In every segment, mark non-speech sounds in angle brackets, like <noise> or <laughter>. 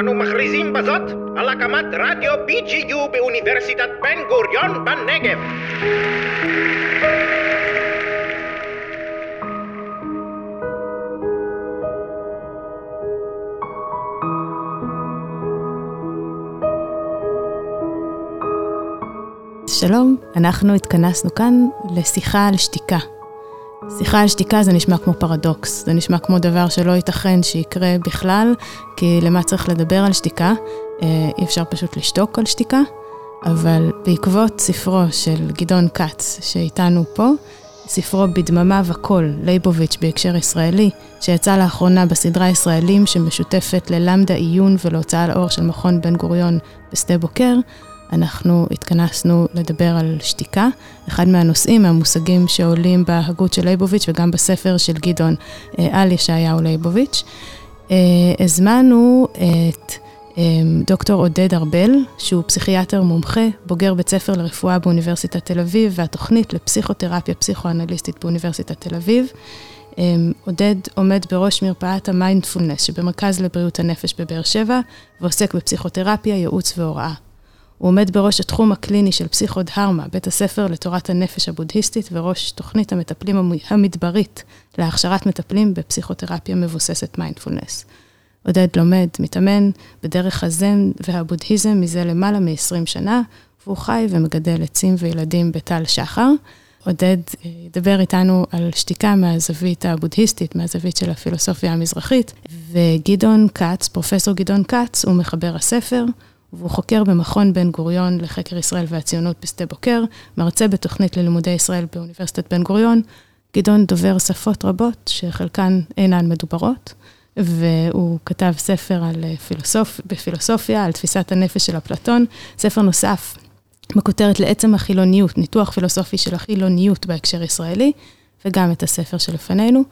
אנו מכריזים בזאת על הקמת רדיו BGU באוניברסיטת בן גוריון בנגב. שלום, אנחנו התכנסנו כאן לשיחה על שתיקה. שיחה על שתיקה זה נשמע כמו פרדוקס, זה נשמע כמו דבר שלא ייתכן שיקרה בכלל, כי למה צריך לדבר על שתיקה? אה, אי אפשר פשוט לשתוק על שתיקה, אבל בעקבות ספרו של גדעון כץ, שאיתנו פה, ספרו בדממה וקול, ליבוביץ' בהקשר ישראלי, שיצא לאחרונה בסדרה ישראלים שמשותפת ללמדה עיון ולהוצאה לאור של מכון בן גוריון בשדה בוקר, אנחנו התכנסנו לדבר על שתיקה, אחד מהנושאים, מהמושגים שעולים בהגות של ליבוביץ' וגם בספר של גדעון אה, על ישעיהו ליבוביץ'. אה, הזמנו את אה, דוקטור עודד ארבל, שהוא פסיכיאטר מומחה, בוגר בית ספר לרפואה באוניברסיטת תל אביב, והתוכנית לפסיכותרפיה פסיכואנליסטית באוניברסיטת תל אביב. עודד עומד בראש מרפאת המיינדפולנס שבמרכז לבריאות הנפש בבאר שבע, ועוסק בפסיכותרפיה, ייעוץ והוראה. הוא עומד בראש התחום הקליני של פסיכודהרמה, בית הספר לתורת הנפש הבודהיסטית וראש תוכנית המטפלים המדברית להכשרת מטפלים בפסיכותרפיה מבוססת מיינדפולנס. עודד לומד, מתאמן בדרך הזן והבודהיזם מזה למעלה מ-20 שנה, והוא חי ומגדל עצים וילדים בטל שחר. עודד אה, ידבר איתנו על שתיקה מהזווית הבודהיסטית, מהזווית של הפילוסופיה המזרחית, וגדעון כץ, פרופסור גדעון כץ, הוא מחבר הספר, והוא חוקר במכון בן גוריון לחקר ישראל והציונות בשדה בוקר, מרצה בתוכנית ללימודי ישראל באוניברסיטת בן גוריון. גדעון דובר שפות רבות, שחלקן אינן מדוברות, והוא כתב ספר על פילוסופ... בפילוסופיה, על תפיסת הנפש של אפלטון, ספר נוסף בכותרת לעצם החילוניות, ניתוח פילוסופי של החילוניות בהקשר ישראלי, וגם את הספר שלפנינו.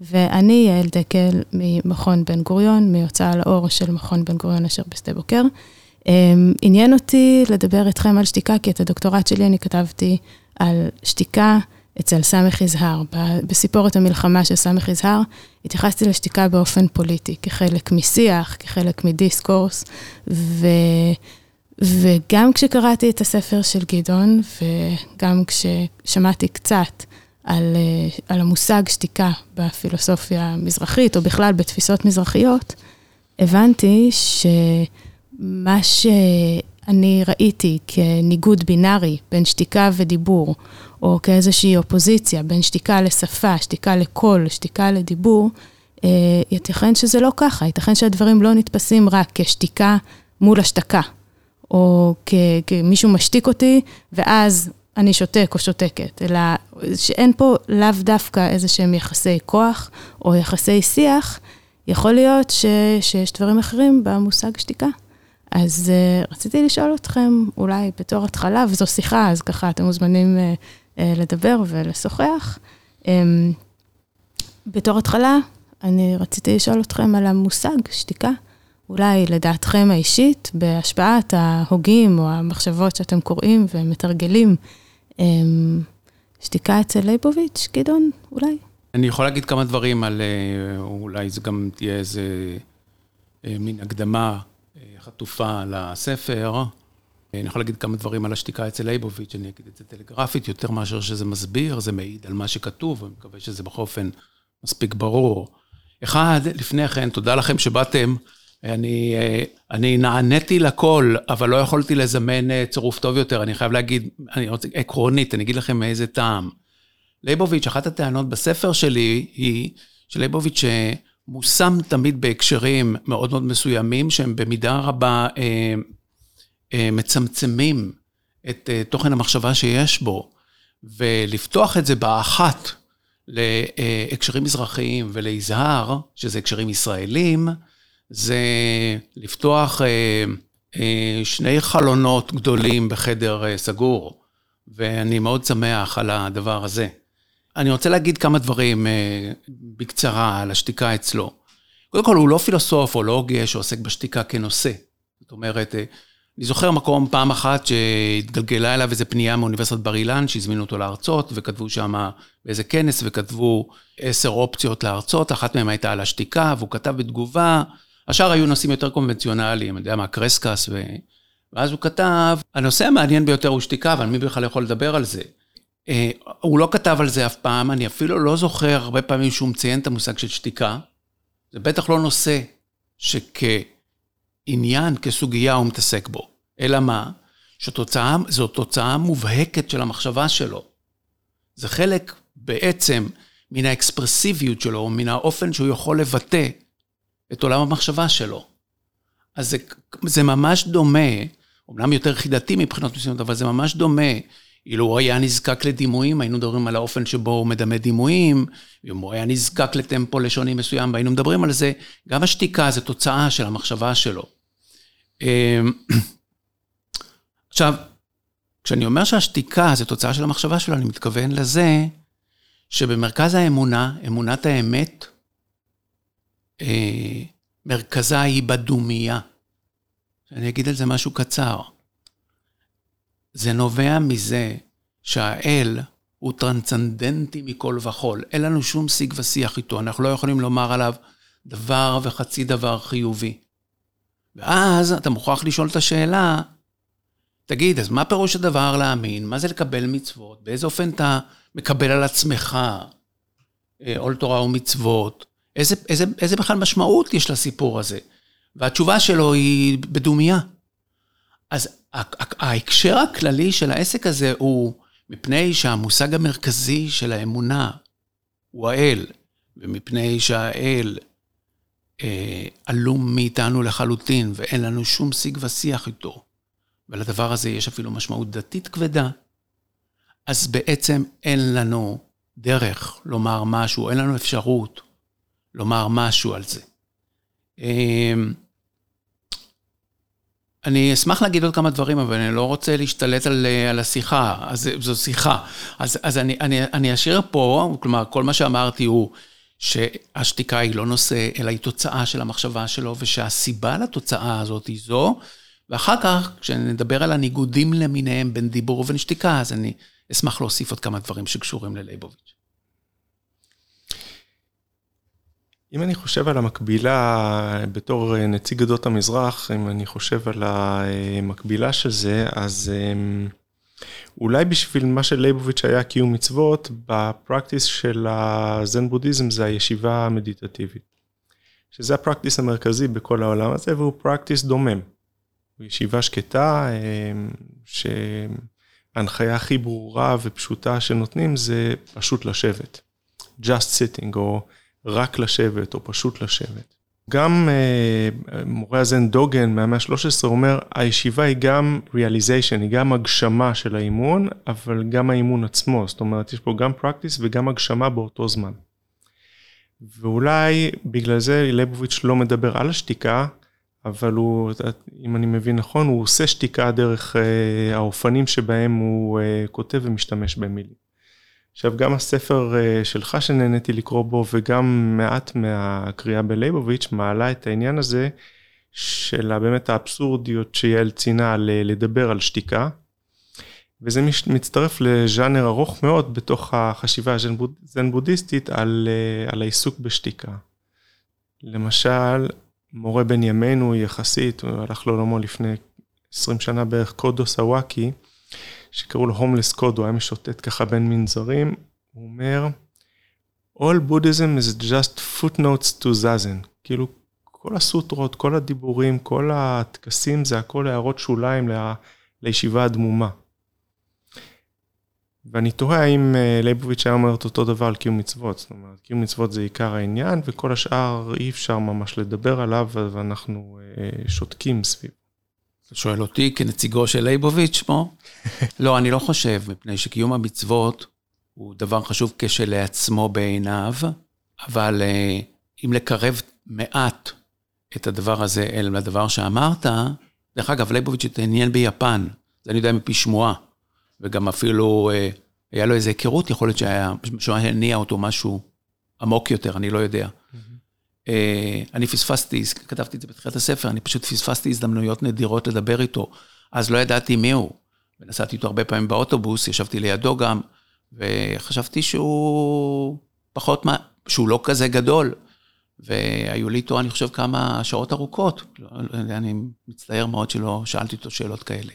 ואני יעל דקל ממכון בן גוריון, מהוצאה לאור של מכון בן גוריון אשר בשדה בוקר. Um, עניין אותי לדבר איתכם על שתיקה, כי את הדוקטורט שלי אני כתבתי על שתיקה אצל סמך יזהר. בסיפורת המלחמה של סמך יזהר, התייחסתי לשתיקה באופן פוליטי, כחלק משיח, כחלק מדיסקורס, ו... וגם כשקראתי את הספר של גדעון, וגם כששמעתי קצת על, אה, על המושג שתיקה בפילוסופיה המזרחית, או בכלל בתפיסות מזרחיות, הבנתי ש... מה שאני ראיתי כניגוד בינארי בין שתיקה ודיבור, או כאיזושהי אופוזיציה בין שתיקה לשפה, שתיקה לקול, שתיקה לדיבור, אה, ייתכן שזה לא ככה, ייתכן שהדברים לא נתפסים רק כשתיקה מול השתקה, או כמישהו משתיק אותי, ואז אני שותק או שותקת, אלא שאין פה לאו דווקא איזה שהם יחסי כוח או יחסי שיח, יכול להיות ש, שיש דברים אחרים במושג שתיקה. אז uh, רציתי לשאול אתכם, אולי בתור התחלה, וזו שיחה, אז ככה אתם מוזמנים uh, uh, לדבר ולשוחח. Um, בתור התחלה, אני רציתי לשאול אתכם על המושג שתיקה. אולי לדעתכם האישית, בהשפעת ההוגים או המחשבות שאתם קוראים ומתרגלים, um, שתיקה אצל ליבוביץ', גדעון, אולי? אני יכול להגיד כמה דברים על, אולי זה גם תהיה איזה מין הקדמה חטופה לספר. אני יכול להגיד כמה דברים על השתיקה אצל ליבוביץ', אני אגיד את זה טלגרפית, יותר מאשר שזה מסביר, זה מעיד על מה שכתוב, אני מקווה שזה בכל אופן מספיק ברור. אחד, לפני כן, תודה לכם שבאתם. אני, אני נעניתי לכל, אבל לא יכולתי לזמן אה, צירוף טוב יותר. אני חייב להגיד, אני רוצה, עקרונית, אני אגיד לכם מאיזה טעם. ליבוביץ', אחת הטענות בספר שלי היא שלייבוביץ' מושם תמיד בהקשרים מאוד מאוד מסוימים, שהם במידה רבה אה, אה, מצמצמים את אה, תוכן המחשבה שיש בו, ולפתוח את זה באחת להקשרים מזרחיים וליזהר, שזה הקשרים ישראלים, זה לפתוח אה, אה, שני חלונות גדולים בחדר אה, סגור, ואני מאוד שמח על הדבר הזה. אני רוצה להגיד כמה דברים אה, בקצרה על השתיקה אצלו. קודם כל, הוא לא פילוסוף או לא הוגה שעוסק בשתיקה כנושא. זאת אומרת, אה, אני זוכר מקום פעם אחת שהתגלגלה אליו איזו פנייה מאוניברסיטת בר אילן, שהזמינו אותו להרצות, וכתבו שם באיזה כנס, וכתבו עשר אופציות להרצות, אחת מהן הייתה על השתיקה, והוא כתב בתגובה, השאר היו נושאים יותר קונבנציונליים, אני יודע מה, קרסקס, ו... ואז הוא כתב, הנושא המעניין ביותר הוא שתיקה, אבל מי בכלל יכול לדבר על זה? אה, הוא לא כתב על זה אף פעם, אני אפילו לא זוכר הרבה פעמים שהוא מציין את המושג של שתיקה. זה בטח לא נושא שכעניין, כסוגיה הוא מתעסק בו. אלא מה? שתוצאה, זו תוצאה מובהקת של המחשבה שלו. זה חלק בעצם מן האקספרסיביות שלו, מן האופן שהוא יכול לבטא את עולם המחשבה שלו. אז זה, זה ממש דומה, אומנם יותר חידתי מבחינות מסוימות, אבל זה ממש דומה. אילו הוא היה נזקק לדימויים, היינו מדברים על האופן שבו הוא מדמה דימויים, אם הוא היה נזקק לטמפו לשוני מסוים, והיינו מדברים על זה, גם השתיקה זה תוצאה של המחשבה שלו. אמ, <clears throat> עכשיו, כשאני אומר שהשתיקה זה תוצאה של המחשבה שלו, אני מתכוון לזה שבמרכז האמונה, אמונת האמת, אה, מרכזה היא בדומייה. אני אגיד על זה משהו קצר. זה נובע מזה שהאל הוא טרנסצנדנטי מכל וכול. אין לנו שום שיג ושיח איתו, אנחנו לא יכולים לומר עליו דבר וחצי דבר חיובי. ואז אתה מוכרח לשאול את השאלה, תגיד, אז מה פירוש הדבר להאמין? מה זה לקבל מצוות? באיזה אופן אתה מקבל על עצמך אה, עול תורה ומצוות? איזה, איזה, איזה בכלל משמעות יש לסיפור הזה? והתשובה שלו היא בדומייה. אז ההקשר הכללי של העסק הזה הוא מפני שהמושג המרכזי של האמונה הוא האל, ומפני שהאל אה, עלום מאיתנו לחלוטין, ואין לנו שום שיג ושיח איתו, ולדבר הזה יש אפילו משמעות דתית כבדה, אז בעצם אין לנו דרך לומר משהו, אין לנו אפשרות לומר משהו על זה. אה, אני אשמח להגיד עוד כמה דברים, אבל אני לא רוצה להשתלט על, על השיחה, אז זו שיחה. אז, אז אני אשאיר פה, כלומר, כל מה שאמרתי הוא שהשתיקה היא לא נושא, אלא היא תוצאה של המחשבה שלו, ושהסיבה לתוצאה הזאת היא זו, ואחר כך, כשנדבר על הניגודים למיניהם בין דיבור ובין שתיקה, אז אני אשמח להוסיף עוד כמה דברים שקשורים ללייבוביץ'. אם אני חושב על המקבילה בתור נציג עדות המזרח, אם אני חושב על המקבילה של זה, אז אמ, אולי בשביל מה שלייבוביץ' היה קיום מצוות, בפרקטיס של הזן בודהיזם זה הישיבה המדיטטיבית. שזה הפרקטיס המרכזי בכל העולם הזה, והוא פרקטיס דומם. ישיבה שקטה, אמ, שההנחיה הכי ברורה ופשוטה שנותנים זה פשוט לשבת. just sitting, או... רק לשבת או פשוט לשבת. גם uh, מורה הזן דוגן מהמאה ה-13 אומר, הישיבה היא גם realization, היא גם הגשמה של האימון, אבל גם האימון עצמו, זאת אומרת, יש פה גם practice וגם הגשמה באותו זמן. ואולי בגלל זה ליבוביץ' לא מדבר על השתיקה, אבל הוא, אם אני מבין נכון, הוא עושה שתיקה דרך uh, האופנים שבהם הוא uh, כותב ומשתמש במילים. עכשיו, גם הספר אה, שלך שנהניתי לקרוא בו, וגם מעט מהקריאה בלייבוביץ', מעלה את העניין הזה של באמת האבסורדיות שיעל ציינה לדבר על שתיקה. וזה מצטרף לז'אנר ארוך מאוד בתוך החשיבה הזן-בודהיסטית על, אה, על העיסוק בשתיקה. למשל, מורה בן ימינו יחסית, הוא הלך לעולמו לפני 20 שנה בערך, קודו סוואקי, שקראו לו הומלס קוד, הוא היה משוטט ככה בין מנזרים, הוא אומר, All Buddhism is just footnotes to zazen, כאילו כל הסוטרות, כל הדיבורים, כל הטקסים, זה הכל הערות שוליים לה, לישיבה הדמומה. ואני תוהה האם אה, ליבוביץ' היה אומר את אותו דבר על קיום מצוות, זאת אומרת, קיום מצוות זה עיקר העניין, וכל השאר אי אפשר ממש לדבר עליו, ואנחנו אה, שותקים סביב. אתה שואל אותי כנציגו של ליבוביץ' פה? לא, אני לא חושב, מפני שקיום המצוות הוא דבר חשוב כשלעצמו בעיניו, אבל אה, אם לקרב מעט את הדבר הזה אל הדבר שאמרת, דרך אגב, ליבוביץ' התעניין ביפן, זה אני יודע מפי שמועה, וגם אפילו אה, היה לו איזו היכרות, יכול להיות שהיה, שהניע אותו משהו עמוק יותר, אני לא יודע. אה, אני פספסתי, כתבתי את זה בתחילת הספר, אני פשוט פספסתי הזדמנויות נדירות לדבר איתו. אז לא ידעתי מי הוא. ונסעתי איתו הרבה פעמים באוטובוס, ישבתי לידו גם, וחשבתי שהוא פחות, מה, שהוא לא כזה גדול. והיו לי איתו, אני חושב, כמה שעות ארוכות. לא, אני מצטער מאוד שלא שאלתי אותו שאלות כאלה.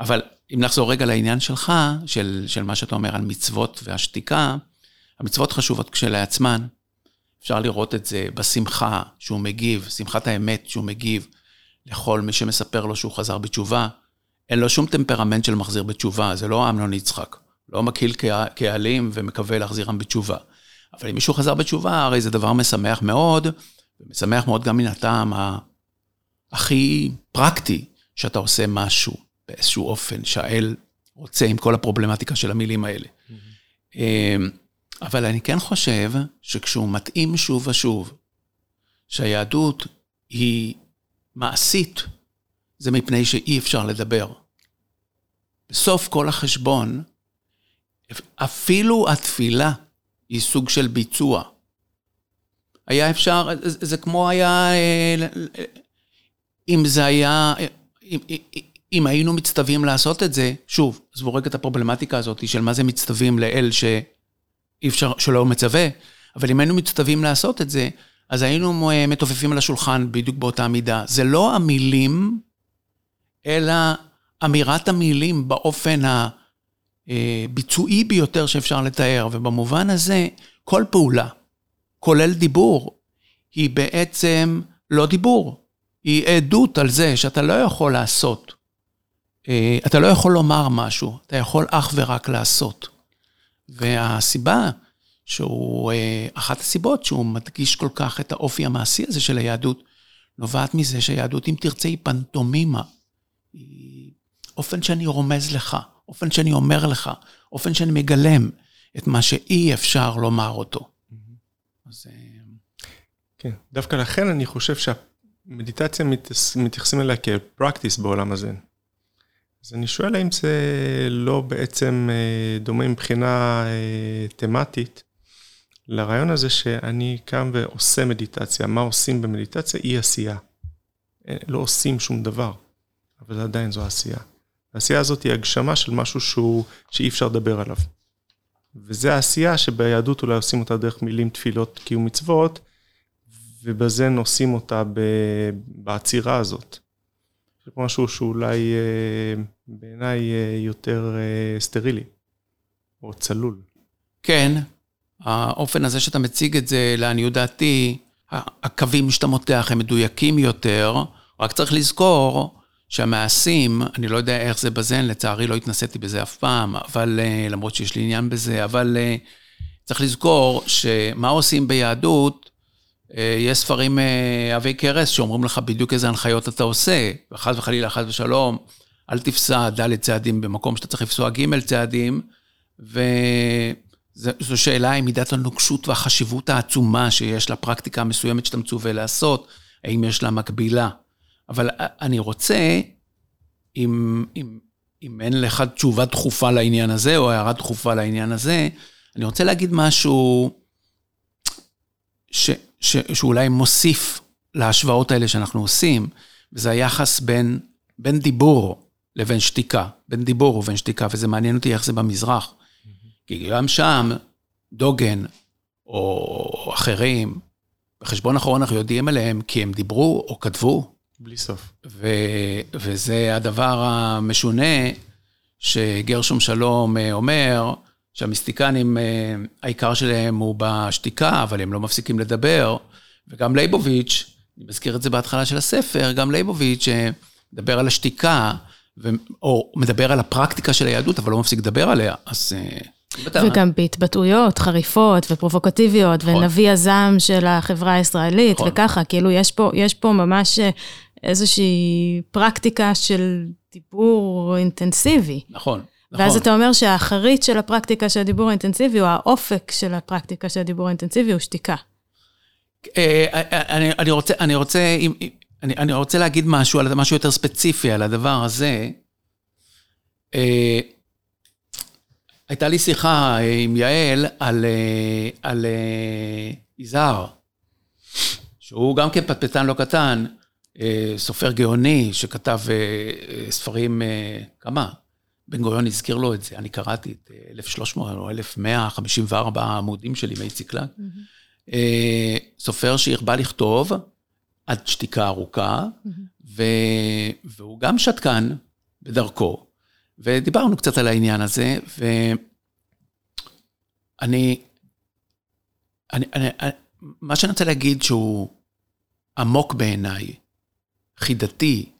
אבל אם נחזור רגע לעניין שלך, של, של מה שאתה אומר על מצוות והשתיקה, המצוות חשובות כשלעצמן. אפשר לראות את זה בשמחה שהוא מגיב, שמחת האמת שהוא מגיב לכל מי שמספר לו שהוא חזר בתשובה. אין לו שום טמפרמנט של מחזיר בתשובה, זה לא אמנון יצחק. לא מקהיל קהלים ומקווה להחזירם בתשובה. אבל אם מישהו חזר בתשובה, הרי זה דבר משמח מאוד, ומשמח מאוד גם מן הטעם הכי פרקטי, שאתה עושה משהו באיזשהו אופן, שהאל רוצה עם כל הפרובלמטיקה של המילים האלה. Mm-hmm. אבל אני כן חושב שכשהוא מתאים שוב ושוב, שהיהדות היא מעשית, זה מפני שאי אפשר לדבר. בסוף כל החשבון, אפילו התפילה היא סוג של ביצוע. היה אפשר, זה, זה כמו היה, אם זה היה, אם, אם היינו מצטווים לעשות את זה, שוב, עזבו רגע את הפרובלמטיקה הזאת של מה זה מצטווים לאל שאי אפשר, שלא מצווה, אבל אם היינו מצטווים לעשות את זה, אז היינו אה, מתופפים על השולחן בדיוק באותה מידה. זה לא המילים, אלא אמירת המילים באופן הביצועי ביותר שאפשר לתאר, ובמובן הזה, כל פעולה, כולל דיבור, היא בעצם לא דיבור, היא עדות על זה שאתה לא יכול לעשות. אה, אתה לא יכול לומר משהו, אתה יכול אך ורק לעשות. והסיבה שהוא, אה, אחת הסיבות שהוא מדגיש כל כך את האופי המעשי הזה של היהדות, נובעת מזה שהיהדות, אם תרצה, היא פנטומימה. היא אופן שאני רומז לך, אופן שאני אומר לך, אופן שאני מגלם את מה שאי אפשר לומר אותו. Mm-hmm. אז... אה, כן, דווקא לכן אני חושב שהמדיטציה מתייחסים אליה כפרקטיס בעולם הזה. אז אני שואל האם זה לא בעצם אה, דומה מבחינה אה, תמטית לרעיון הזה שאני קם ועושה מדיטציה. מה עושים במדיטציה? אי עשייה. לא עושים שום דבר, אבל עדיין זו עשייה. העשייה הזאת היא הגשמה של משהו שהוא, שאי אפשר לדבר עליו. וזה העשייה שביהדות אולי עושים אותה דרך מילים, תפילות, קיום מצוות, ובזה נושאים אותה בעצירה הזאת. זה משהו שאולי אה, בעיניי אה, יותר אה, סטרילי, או צלול. כן, האופן הזה שאתה מציג את זה, לעניות דעתי, הקווים שאתה מותח הם מדויקים יותר, רק צריך לזכור שהמעשים, אני לא יודע איך זה בזן, לצערי לא התנסיתי בזה אף פעם, אבל למרות שיש לי עניין בזה, אבל צריך לזכור שמה עושים ביהדות, יש ספרים אה, עבי כרס שאומרים לך בדיוק איזה הנחיות אתה עושה, וחס וחלילה, חס ושלום, אל תפסע ד' צעדים במקום שאתה צריך לפסוע ג' צעדים, וזו שאלה עם מידת הנוקשות והחשיבות העצומה שיש לפרקטיקה המסוימת שאתה מצווה לעשות, האם יש לה מקבילה. אבל אני רוצה, אם, אם, אם אין לך תשובה דחופה לעניין הזה, או הערה דחופה לעניין הזה, אני רוצה להגיד משהו ש... ש, שאולי מוסיף להשוואות האלה שאנחנו עושים, וזה היחס בין, בין דיבור לבין שתיקה, בין דיבור ובין שתיקה, וזה מעניין אותי איך זה במזרח. Mm-hmm. כי גם שם, דוגן או אחרים, בחשבון אחרון אנחנו יודעים עליהם כי הם דיברו או כתבו. בלי סוף. ו, וזה הדבר המשונה שגרשום שלום אה, אומר, שהמיסטיקנים, אה, העיקר שלהם הוא בשתיקה, אבל הם לא מפסיקים לדבר. וגם ליבוביץ', אני מזכיר את זה בהתחלה של הספר, גם ליבוביץ' אה, מדבר על השתיקה, ו... או מדבר על הפרקטיקה של היהדות, אבל לא מפסיק לדבר עליה, אז... אה, וגם בהתבטאויות חריפות ופרובוקטיביות, נכון. ונביא הזעם של החברה הישראלית, נכון. וככה, כאילו, יש פה, יש פה ממש איזושהי פרקטיקה של דיבור אינטנסיבי. נכון. נכון. ואז אתה אומר שהאחרית של הפרקטיקה של הדיבור האינטנסיבי, או האופק של הפרקטיקה של הדיבור האינטנסיבי, הוא שתיקה. אה, אני, אני, רוצה, אני, רוצה, אני, אני רוצה להגיד משהו, על משהו יותר ספציפי על הדבר הזה. אה, הייתה לי שיחה אה, עם יעל על, על יזהר, שהוא גם כן פטפטן לא קטן, סופר גאוני שכתב ספרים, כמה? בן גוריון הזכיר לו את זה, אני קראתי את 1300 או 1154 עמודים של ימי ציקלג. אה, סופר שהרבה לכתוב עד שתיקה ארוכה, ו... והוא גם שתקן בדרכו. ודיברנו קצת על העניין הזה, ואני, אני, אני, מה שאני רוצה להגיד שהוא עמוק בעיניי, חידתי, אה,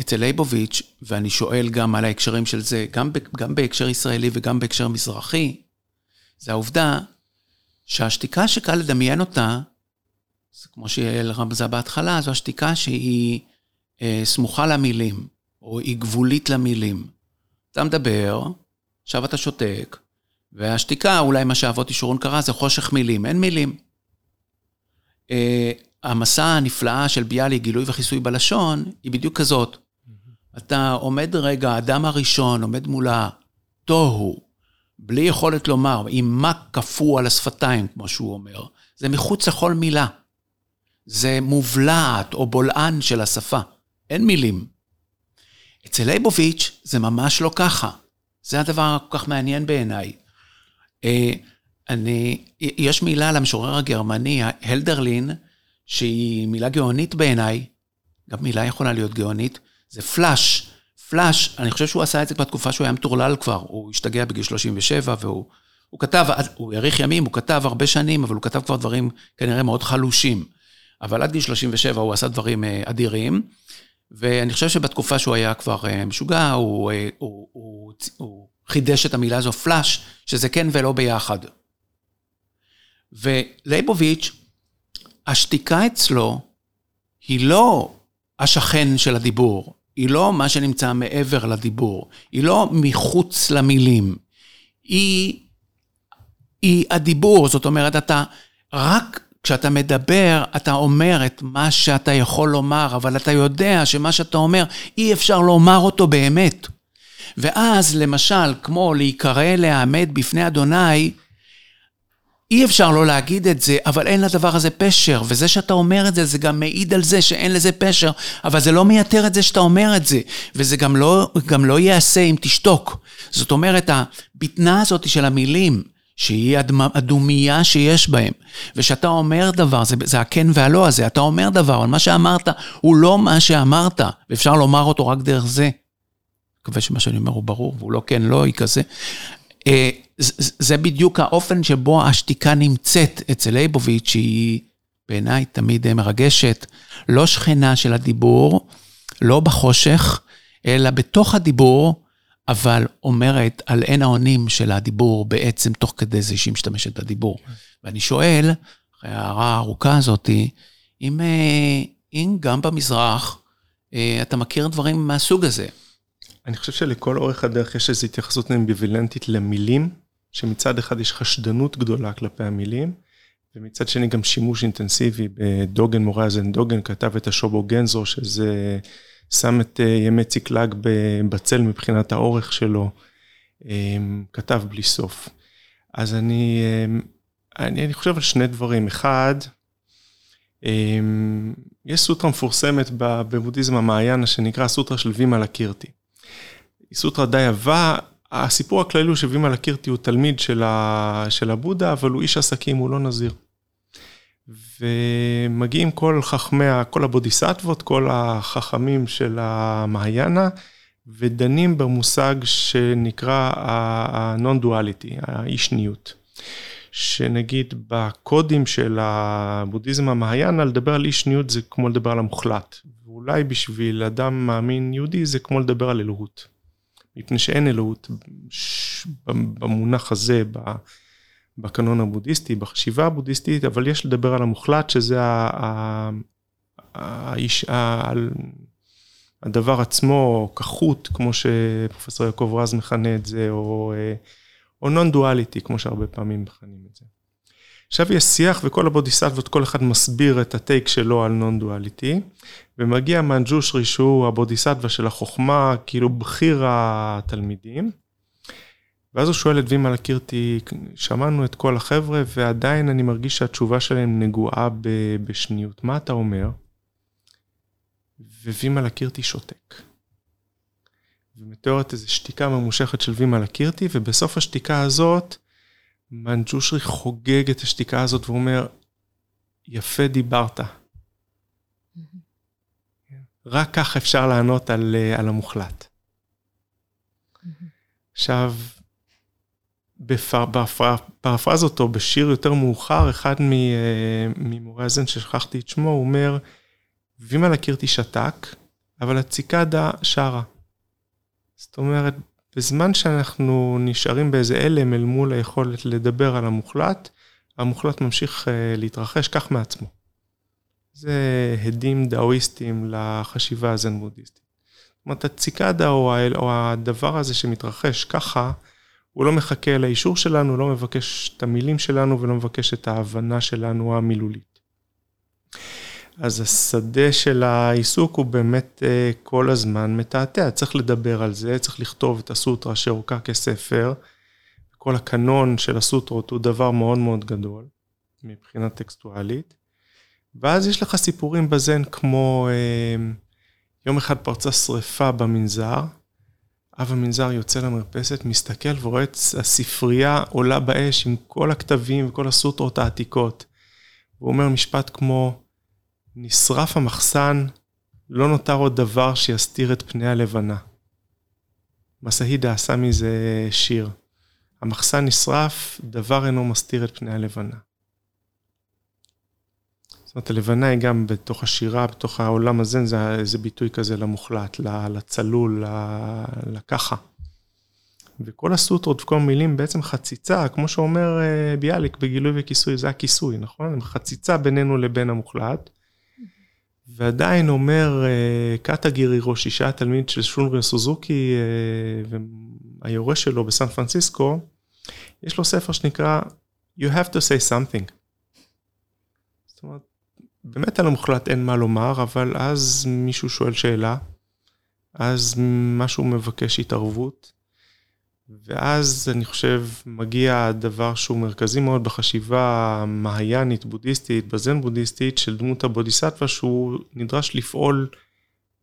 אצל ליבוביץ', ואני שואל גם על ההקשרים של זה, גם, גם בהקשר ישראלי וגם בהקשר מזרחי, זה העובדה שהשתיקה שקל לדמיין אותה, זה כמו שיעל רמזה בהתחלה, זו השתיקה שהיא אה, סמוכה למילים, או היא גבולית למילים. אתה מדבר, עכשיו אתה שותק, והשתיקה, אולי מה שאבות ישורון קרא, זה חושך מילים, אין מילים. אה, המסע הנפלאה של ביאליק, גילוי וכיסוי בלשון, היא בדיוק כזאת. אתה עומד רגע, האדם הראשון עומד מולה, תוהו, בלי יכולת לומר, עם מה קפוא על השפתיים, כמו שהוא אומר. זה מחוץ לכל מילה. זה מובלעת או בולען של השפה. אין מילים. אצל ליבוביץ' זה ממש לא ככה. זה הדבר הכל כך מעניין בעיניי. אני, יש מילה למשורר הגרמני, הלדרלין, שהיא מילה גאונית בעיניי, גם מילה יכולה להיות גאונית, זה פלאש. פלאש, אני חושב שהוא עשה את זה בתקופה שהוא היה מטורלל כבר, הוא השתגע בגיל 37 והוא הוא כתב, הוא האריך ימים, הוא כתב הרבה שנים, אבל הוא כתב כבר דברים כנראה מאוד חלושים. אבל עד גיל 37 הוא עשה דברים אה, אדירים, ואני חושב שבתקופה שהוא היה כבר אה, משוגע, הוא, אה, הוא, הוא, הוא חידש את המילה הזו פלאש, שזה כן ולא ביחד. ולייבוביץ', השתיקה אצלו היא לא השכן של הדיבור, היא לא מה שנמצא מעבר לדיבור, היא לא מחוץ למילים, היא, היא הדיבור, זאת אומרת, אתה רק כשאתה מדבר, אתה אומר את מה שאתה יכול לומר, אבל אתה יודע שמה שאתה אומר, אי אפשר לומר אותו באמת. ואז, למשל, כמו להיקרא להעמד בפני אדוני, אי אפשר לא להגיד את זה, אבל אין לדבר הזה פשר, וזה שאתה אומר את זה, זה גם מעיד על זה שאין לזה פשר, אבל זה לא מייתר את זה שאתה אומר את זה, וזה גם לא, גם לא ייעשה אם תשתוק. זאת אומרת, הבטנה הזאת של המילים, שהיא הדומייה שיש בהם, ושאתה אומר דבר, זה, זה הכן והלא הזה, אתה אומר דבר, אבל מה שאמרת הוא לא מה שאמרת, ואפשר לומר אותו רק דרך זה. מקווה שמה שאני אומר הוא ברור, והוא לא כן, לא, היא כזה. זה בדיוק האופן שבו השתיקה נמצאת אצל ליבוביץ', שהיא בעיניי תמיד מרגשת, לא שכנה של הדיבור, לא בחושך, אלא בתוך הדיבור, אבל אומרת על אין האונים של הדיבור בעצם תוך כדי זה שהיא משתמשת בדיבור. ואני שואל, אחרי ההערה הארוכה הזאתי, אם, אה, אם גם במזרח אה, אתה מכיר דברים מהסוג הזה. אני חושב שלכל אורך הדרך יש איזו התייחסות אמביוולנטית למילים, שמצד אחד יש חשדנות גדולה כלפי המילים, ומצד שני גם שימוש אינטנסיבי בדוגן, מורזן דוגן כתב את השובו גנזו, שזה שם את אה, ימי ציקלג בצל מבחינת האורך שלו, אמ, כתב בלי סוף. אז אני, אמ, אני, אני חושב על שני דברים. אחד, אמ, יש סוטרה מפורסמת בבודהיזם המעיין שנקרא סוטרה של וימה לקירטי. היא סוטרה די עבה, הסיפור הכללי הוא שווימה לקירטי הוא תלמיד של, ה, של הבודה, אבל הוא איש עסקים, הוא לא נזיר. ומגיעים כל חכמי, כל הבודיסטוות, כל החכמים של המעיינה, ודנים במושג שנקרא ה-non-duality, האי שניות. שנגיד בקודים של הבודהיזם המעיינה, לדבר על אי שניות זה כמו לדבר על המוחלט. ואולי בשביל אדם מאמין יהודי זה כמו לדבר על אלוהות. מפני שאין אלוהות במונח הזה, בקנון הבודהיסטי, בחשיבה הבודהיסטית, אבל יש לדבר על המוחלט, שזה האיש, הדבר עצמו, כחות, כמו שפרופסור יעקב רז מכנה את זה, או, או נון דואליטי, כמו שהרבה פעמים מכנים את זה. עכשיו יש שיח וכל הבודיסטוות, כל אחד מסביר את הטייק שלו על נון דואליטי, ומגיע מנג'ושרי שהוא הבודיסטווה של החוכמה, כאילו בכיר התלמידים. ואז הוא שואל את וימה לקירטי, שמענו את כל החבר'ה ועדיין אני מרגיש שהתשובה שלהם נגועה בשניות, מה אתה אומר? ווימה לקירטי שותק. ומתוארת איזו שתיקה ממושכת של וימה לקירטי, ובסוף השתיקה הזאת, מנג'ושרי חוגג את השתיקה הזאת ואומר, יפה דיברת. רק כך אפשר לענות על, אה, על המוחלט. עכשיו, בפרפרז או בשיר יותר מאוחר, אחד אה, ממורי הזן ששכחתי את שמו, הוא אומר, וימה קירתי שתק, אבל הציקדה שרה. זאת אומרת, בזמן שאנחנו נשארים באיזה הלם אל מול היכולת לדבר על המוחלט, המוחלט ממשיך אה, להתרחש כך מעצמו. זה הדים דאואיסטיים לחשיבה הזן-בודהיסטית. זאת אומרת, הציקדה או הדבר הזה שמתרחש ככה, הוא לא מחכה לאישור שלנו, לא מבקש את המילים שלנו ולא מבקש את ההבנה שלנו המילולית. אז השדה של העיסוק הוא באמת אה, כל הזמן מתעתע, צריך לדבר על זה, צריך לכתוב את הסוטרה שאורכה כספר. כל הקנון של הסוטרות הוא דבר מאוד מאוד גדול מבחינה טקסטואלית. ואז יש לך סיפורים בזן כמו אה, יום אחד פרצה שריפה במנזר, אב המנזר יוצא למרפסת, מסתכל ורואה את הספרייה עולה באש עם כל הכתבים וכל הסוטרות העתיקות. הוא אומר משפט כמו, נשרף המחסן, לא נותר עוד דבר שיסתיר את פני הלבנה. מסהידה עשה מזה שיר. המחסן נשרף, דבר אינו מסתיר את פני הלבנה. זאת אומרת, הלבנה היא גם בתוך השירה, בתוך העולם הזה, זה איזה ביטוי כזה למוחלט, לצלול, לככה. וכל הסוטרות וכל המילים בעצם חציצה, כמו שאומר אה, ביאליק בגילוי וכיסוי, זה הכיסוי, נכון? חציצה בינינו לבין המוחלט. ועדיין אומר אה, קאטה גירי ראש שהיה תלמיד של שונרי סוזוקי אה, והיורש שלו בסן פרנסיסקו, יש לו ספר שנקרא You have to say something. זאת אומרת, באמת על המוחלט אין מה לומר, אבל אז מישהו שואל שאלה, אז משהו מבקש התערבות, ואז אני חושב מגיע הדבר שהוא מרכזי מאוד בחשיבה המהיאנית בודהיסטית, בזן בודהיסטית, של דמות הבודיסטווה, שהוא נדרש לפעול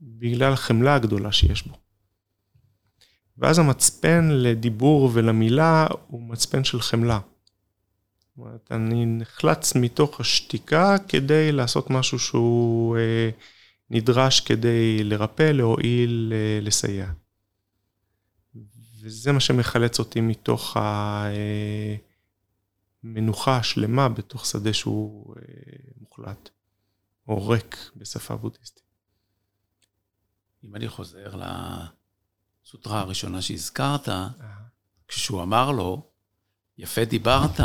בגלל החמלה הגדולה שיש בו. ואז המצפן לדיבור ולמילה הוא מצפן של חמלה. זאת אומרת, אני נחלץ מתוך השתיקה כדי לעשות משהו שהוא אה, נדרש כדי לרפא, להועיל, אה, לסייע. וזה מה שמחלץ אותי מתוך המנוחה השלמה בתוך שדה שהוא אה, מוחלט, או ריק בשפה בודהיסטית. אם אני חוזר לסוטרה הראשונה שהזכרת, כשהוא אמר לו, יפה דיברת,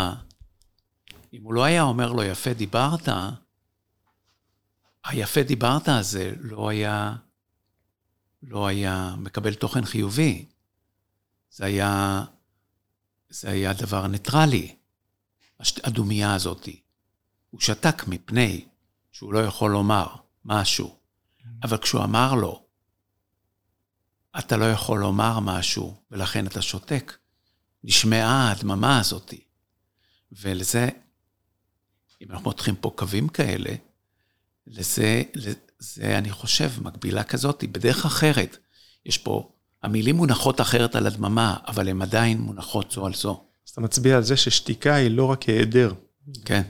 אם הוא לא היה אומר לו, יפה דיברת, היפה דיברת הזה לא היה, לא היה מקבל תוכן חיובי. זה היה, זה היה דבר ניטרלי, הדומייה הזאת. הוא שתק מפני שהוא לא יכול לומר משהו, אבל כשהוא אמר לו, אתה לא יכול לומר משהו, ולכן אתה שותק, נשמעה הדממה הזאת. ולזה, אם אנחנו מותחים פה קווים כאלה, לזה, לזה אני חושב, מקבילה כזאת, בדרך אחרת. יש פה המילים מונחות אחרת על הדממה, אבל הן עדיין מונחות זו על זו. אז אתה מצביע על זה ששתיקה היא לא רק היעדר. כן.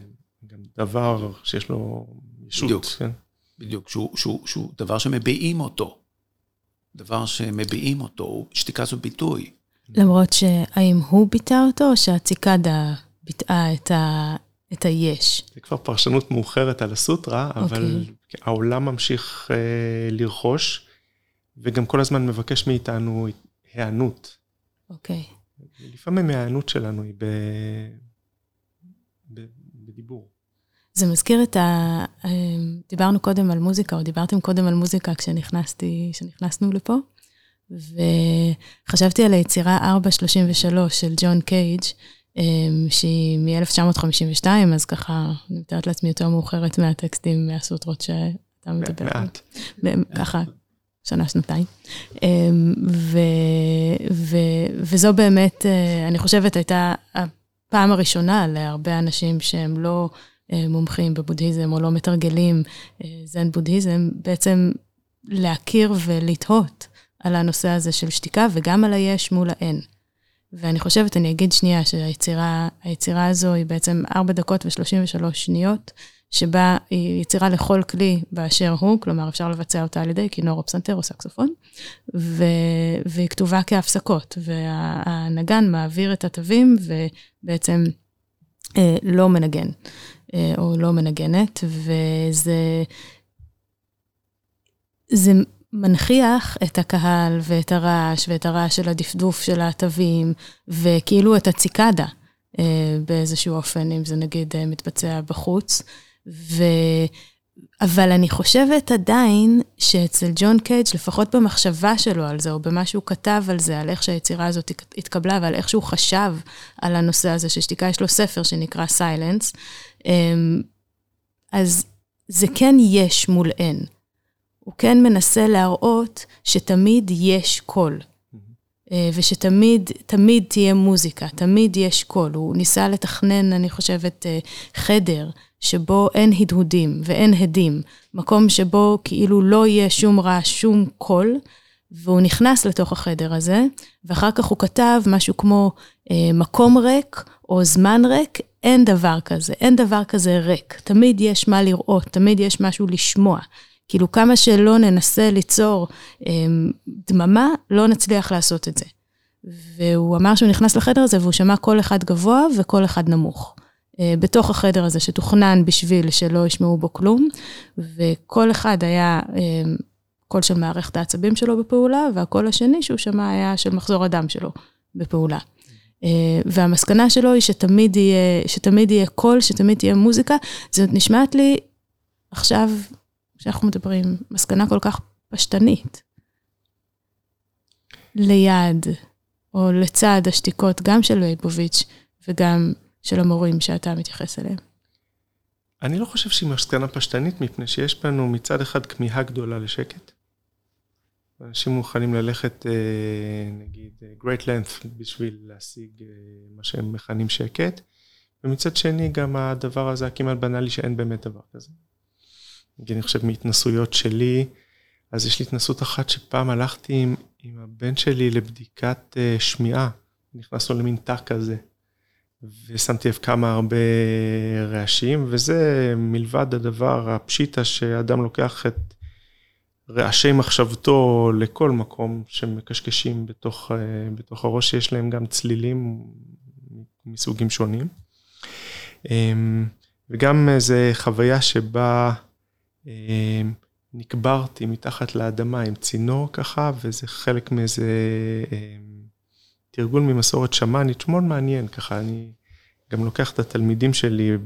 גם דבר שיש לו ישות. בדיוק. כן? בדיוק, שהוא, שהוא, שהוא דבר שמביעים אותו. דבר שמביעים אותו, שתיקה זו ביטוי. למרות שהאם הוא ביטא אותו, או שהציקדה ביטאה את, ה... את היש? זה כבר פרשנות מאוחרת על הסוטרה, אבל okay. העולם ממשיך אה, לרכוש. וגם כל הזמן מבקש מאיתנו היענות. אוקיי. Okay. לפעמים ההיענות שלנו היא ב... ב... בדיבור. זה מזכיר את ה... דיברנו קודם על מוזיקה, או דיברתם קודם על מוזיקה כשנכנסתי, כשנכנסנו לפה, וחשבתי על היצירה 433 של ג'ון קייג', שהיא מ-1952, אז ככה, אני מתארת לעצמי יותר מאוחרת מהטקסטים מהסוטרות שאתה מדבר. מעט. ככה, שנה, שנתיים. אמ, ו, ו, וזו באמת, אה, אני חושבת, הייתה הפעם הראשונה להרבה אנשים שהם לא אה, מומחים בבודהיזם או לא מתרגלים אה, זן בודהיזם, בעצם להכיר ולתהות על הנושא הזה של שתיקה וגם על היש מול האין. ואני חושבת, אני אגיד שנייה, שהיצירה הזו היא בעצם 4 דקות ו-33 שניות, שבה היא יצירה לכל כלי באשר הוא, כלומר אפשר לבצע אותה על ידי כינור או פסנתר או סקסופון, ו... והיא כתובה כהפסקות, והנגן מעביר את התווים ובעצם אה, לא מנגן, אה, או לא מנגנת, וזה... זה מנכיח את הקהל ואת הרעש ואת הרעש של הדפדוף של התווים, וכאילו את הציקדה אה, באיזשהו אופן, אם זה נגיד אה, מתבצע בחוץ. ו... אבל אני חושבת עדיין שאצל ג'ון קייג', לפחות במחשבה שלו על זה, או במה שהוא כתב על זה, על איך שהיצירה הזאת התקבלה ועל איך שהוא חשב על הנושא הזה, ששתיקה יש לו ספר שנקרא Silence, אמ, אז זה כן יש מול אין. הוא כן מנסה להראות שתמיד יש קול. אה, ושתמיד, תמיד תהיה מוזיקה, תמיד יש קול. הוא ניסה לתכנן, אני חושבת, אה, חדר שבו אין הדהודים ואין הדים, מקום שבו כאילו לא יהיה שום רעש, שום קול, והוא נכנס לתוך החדר הזה, ואחר כך הוא כתב משהו כמו אה, מקום ריק או זמן ריק, אין דבר כזה, אין דבר כזה ריק. תמיד יש מה לראות, תמיד יש משהו לשמוע. כאילו, כמה שלא ננסה ליצור אה, דממה, לא נצליח לעשות את זה. והוא אמר שהוא נכנס לחדר הזה והוא שמע קול אחד גבוה וקול אחד נמוך. אה, בתוך החדר הזה שתוכנן בשביל שלא ישמעו בו כלום, וקול אחד היה אה, קול של מערכת העצבים שלו בפעולה, והקול השני שהוא שמע היה של מחזור הדם שלו בפעולה. אה, והמסקנה שלו היא שתמיד יהיה, שתמיד יהיה קול, שתמיד תהיה מוזיקה. זאת נשמעת לי עכשיו, כשאנחנו מדברים, מסקנה כל כך פשטנית. ליד, או לצד השתיקות, גם של לייבוביץ' וגם של המורים שאתה מתייחס אליהם? אני לא חושב שהיא מסקנה פשטנית, מפני שיש בנו מצד אחד כמיהה גדולה לשקט. אנשים מוכנים ללכת, אה, נגיד, אה, great length בשביל להשיג אה, מה שהם מכנים שקט, ומצד שני גם הדבר הזה הכמעט בנאלי שאין באמת דבר כזה. נגיד, אני חושב מהתנסויות שלי, אז יש לי התנסות אחת שפעם הלכתי עם, עם הבן שלי לבדיקת שמיעה, נכנסנו למין תא כזה. ושמתי לב כמה הרבה רעשים, וזה מלבד הדבר הפשיטה שאדם לוקח את רעשי מחשבתו לכל מקום שמקשקשים בתוך, בתוך הראש, שיש להם גם צלילים מסוגים שונים. וגם איזו חוויה שבה נקברתי מתחת לאדמה עם צינור ככה, וזה חלק מאיזה תרגול ממסורת שמאנית, מאוד מעניין, ככה אני גם לוקח את התלמידים שלי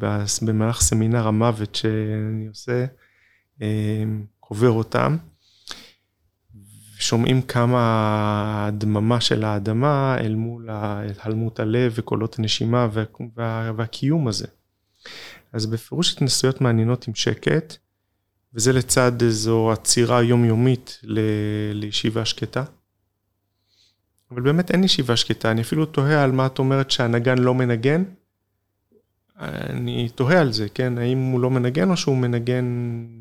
במהלך סמינר המוות שאני עושה, אה, קובר אותם, שומעים כמה הדממה של האדמה אל מול התעלמות הלב וקולות הנשימה וה, וה, והקיום הזה. אז בפירוש התנסויות מעניינות עם שקט, וזה לצד איזו עצירה יומיומית לישיבה שקטה. אבל באמת אין ישיבה שקטה, אני אפילו תוהה על מה את אומרת שהנגן לא מנגן. אני תוהה על זה, כן? האם הוא לא מנגן או שהוא מנגן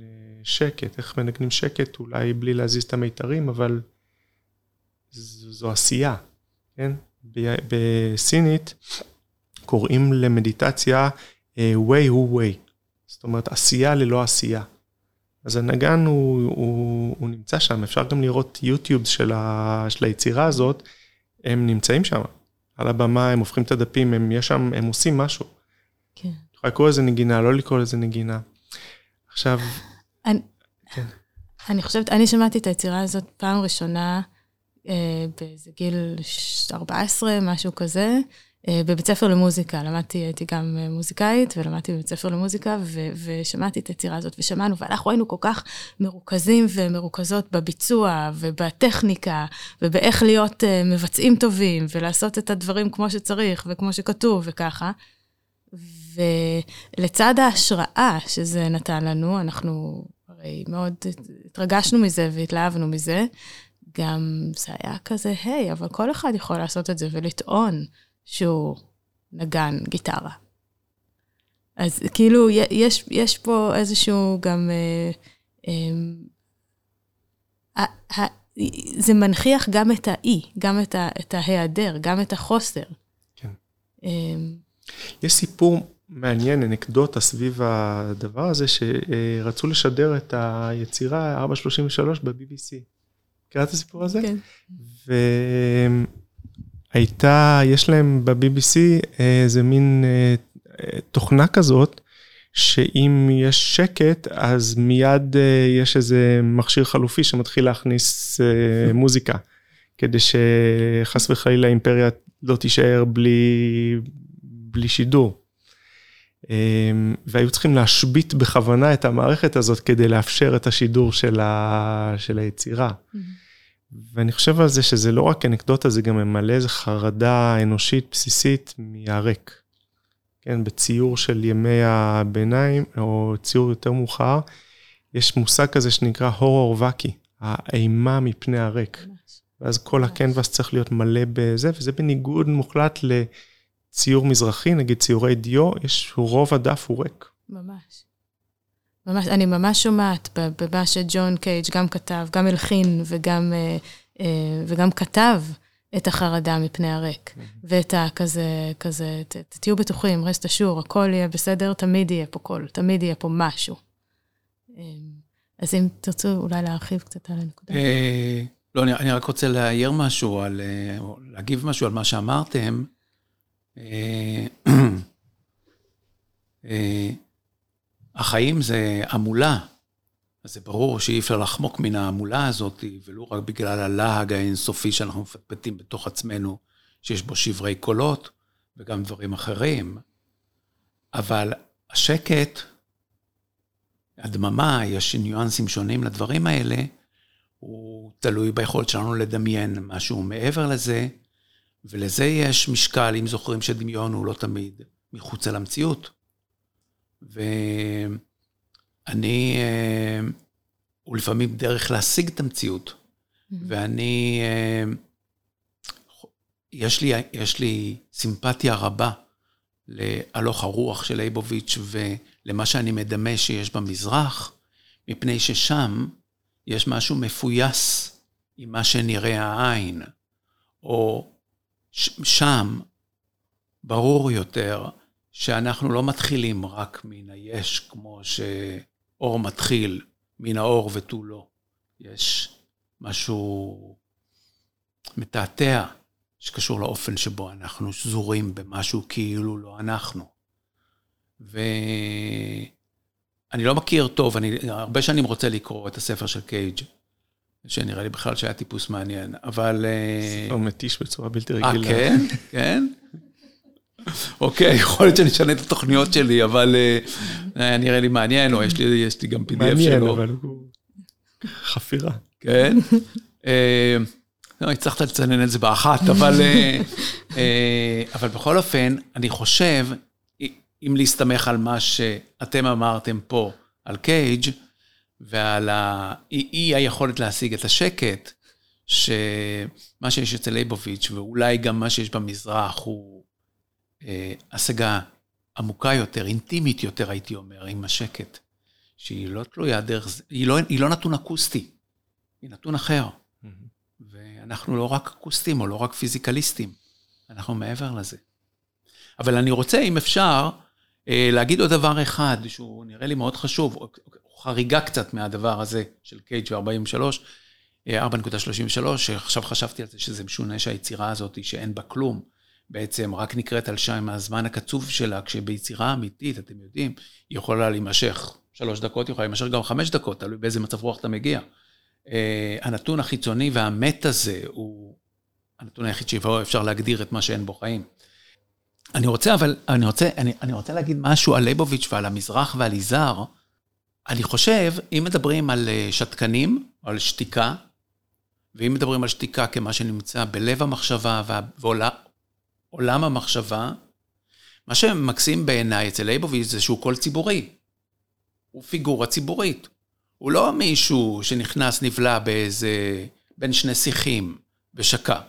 אה, שקט? איך מנגנים שקט? אולי בלי להזיז את המיתרים, אבל זו עשייה, כן? בסינית קוראים למדיטציה אה, way הוא way. זאת אומרת, עשייה ללא עשייה. אז הנגן הוא, הוא, הוא נמצא שם, אפשר גם לראות יוטיוב של, ה, של היצירה הזאת. הם נמצאים שם, על הבמה, הם הופכים את הדפים, הם יש שם, הם עושים משהו. כן. את יכולה לקרוא לזה נגינה, לא לקרוא לזה נגינה. עכשיו... אני, כן. אני חושבת, אני שמעתי את היצירה הזאת פעם ראשונה אה, באיזה גיל 14, משהו כזה. אה, בבית ספר למוזיקה, למדתי, הייתי גם אה, מוזיקאית, ולמדתי בבית ספר למוזיקה, ו- ושמעתי את היצירה הזאת, ושמענו, ואנחנו היינו כל כך מרוכזים ומרוכזות בביצוע, ובטכניקה, ובאיך להיות uh, מבצעים טובים, ולעשות את הדברים כמו שצריך, וכמו שכתוב, וככה. ולצד ההשראה שזה נתן לנו, אנחנו הרי מאוד התרגשנו מזה והתלהבנו מזה, גם זה היה כזה, היי, אבל כל אחד יכול לעשות את זה ולטעון שהוא נגן גיטרה. אז כאילו, יש, יש פה איזשהו גם... אה, אה, זה מנכיח גם את האי, גם את, ה, את ההיעדר, גם את החוסר. כן. אמ, יש סיפור מעניין, אנקדוטה סביב הדבר הזה, שרצו לשדר את היצירה 433 ב-BBC. מכירה את הסיפור הזה? כן. והייתה, יש להם ב-BBC איזה מין אה, תוכנה כזאת, שאם יש שקט, אז מיד אה, יש איזה מכשיר חלופי שמתחיל להכניס אה, מוזיקה, כדי שחס וחלילה האימפריה לא תישאר בלי, בלי שידור. אמ, והיו צריכים להשבית בכוונה את המערכת הזאת כדי לאפשר את השידור של, ה, של היצירה. Mm-hmm. ואני חושב על זה שזה לא רק אנקדוטה, זה גם ממלא איזו חרדה אנושית בסיסית מהריק. כן, בציור של ימי הביניים, או ציור יותר מאוחר, יש מושג כזה שנקרא הורור וקי, האימה מפני הריק. ואז כל הקנבס צריך להיות מלא בזה, וזה בניגוד מוחלט לציור מזרחי, נגיד ציורי דיו, יש, רוב הדף הוא ריק. ממש. ממש, אני ממש שומעת במה שג'ון קייג' גם כתב, גם הלחין וגם, אה, אה, וגם כתב את החרדה מפני הריק, ואת הכזה, כזה, ת, תהיו בטוחים, רסט אשור, הכל יהיה בסדר, תמיד יהיה פה קול, תמיד יהיה פה משהו. אמ, אז אם תרצו אולי להרחיב קצת על הנקודה. אה, לא, אני רק רוצה להעיר משהו, על, להגיב משהו על מה שאמרתם. <clears throat> החיים זה המולה, אז זה ברור שאי אפשר לחמוק מן ההמולה הזאת, ולו רק בגלל הלהג האינסופי שאנחנו מפטפטים בתוך עצמנו, שיש בו שברי קולות וגם דברים אחרים. אבל השקט, הדממה, יש ניואנסים שונים לדברים האלה, הוא תלוי ביכולת שלנו לדמיין משהו מעבר לזה, ולזה יש משקל, אם זוכרים שדמיון הוא לא תמיד מחוץ למציאות. ואני, אה, הוא לפעמים דרך להשיג את המציאות. Mm-hmm. ואני, אה, יש לי, יש לי סימפתיה רבה להלוך הרוח של ליבוביץ' ולמה שאני מדמה שיש במזרח, מפני ששם יש משהו מפויס עם מה שנראה העין, או שם ברור יותר שאנחנו לא מתחילים רק מן היש, כמו שאור מתחיל מן האור ותו לא. יש משהו מתעתע שקשור לאופן שבו אנחנו שזורים במשהו כאילו לא אנחנו. ואני לא מכיר טוב, אני הרבה שנים רוצה לקרוא את הספר של קייג', שנראה לי בכלל שהיה טיפוס מעניין, אבל... אה, ספר מתיש בצורה בלתי רגילה. אה, כן? כן? אוקיי, יכול להיות שאני אשנה את התוכניות שלי, אבל אה, נראה לי מעניין, או יש לי גם PDF שלו. מעניין, אבל הוא חפירה. כן? אה, לא, הצלחת לצנן את זה באחת, אבל, אה, אבל בכל אופן, אני חושב, אם להסתמך על מה שאתם אמרתם פה, על קייג' ועל אי היכולת להשיג את השקט, שמה שיש אצל ליבוביץ', ואולי גם מה שיש במזרח, הוא אה, השגה עמוקה יותר, אינטימית יותר, הייתי אומר, עם השקט, שהיא לא תלויה דרך זה, היא לא, היא לא נתון אקוסטי, היא נתון אחר. Mm-hmm. ואנחנו לא רק אקוסטים או לא רק פיזיקליסטים, אנחנו מעבר לזה. אבל אני רוצה, אם אפשר, אה, להגיד עוד דבר אחד, שהוא נראה לי מאוד חשוב, חריגה קצת מהדבר הזה של קייג' ו-43, 4.33, שעכשיו חשבתי על זה שזה משונה שהיצירה הזאת, שאין בה כלום, בעצם רק נקראת על שם הזמן הקצוב שלה, כשביצירה אמיתית, אתם יודעים, היא יכולה להימשך שלוש דקות, היא יכולה להימשך גם חמש דקות, תלוי באיזה מצב רוח אתה מגיע. Uh, הנתון החיצוני והמת הזה הוא הנתון היחיד שבו אפשר להגדיר את מה שאין בו חיים. אני רוצה, אבל, אני רוצה, אני, אני רוצה להגיד משהו על ליבוביץ' ועל המזרח ועל יזהר. אני חושב, אם מדברים על אה, שתקנים, על שתיקה, ואם מדברים על שתיקה כמה שנמצא בלב המחשבה ועולה, עולם המחשבה, מה שמקסים בעיניי אצל ליבוביץ' זה שהוא קול ציבורי. הוא פיגורה ציבורית. הוא לא מישהו שנכנס, נבלע באיזה, בין שני שיחים ושקע.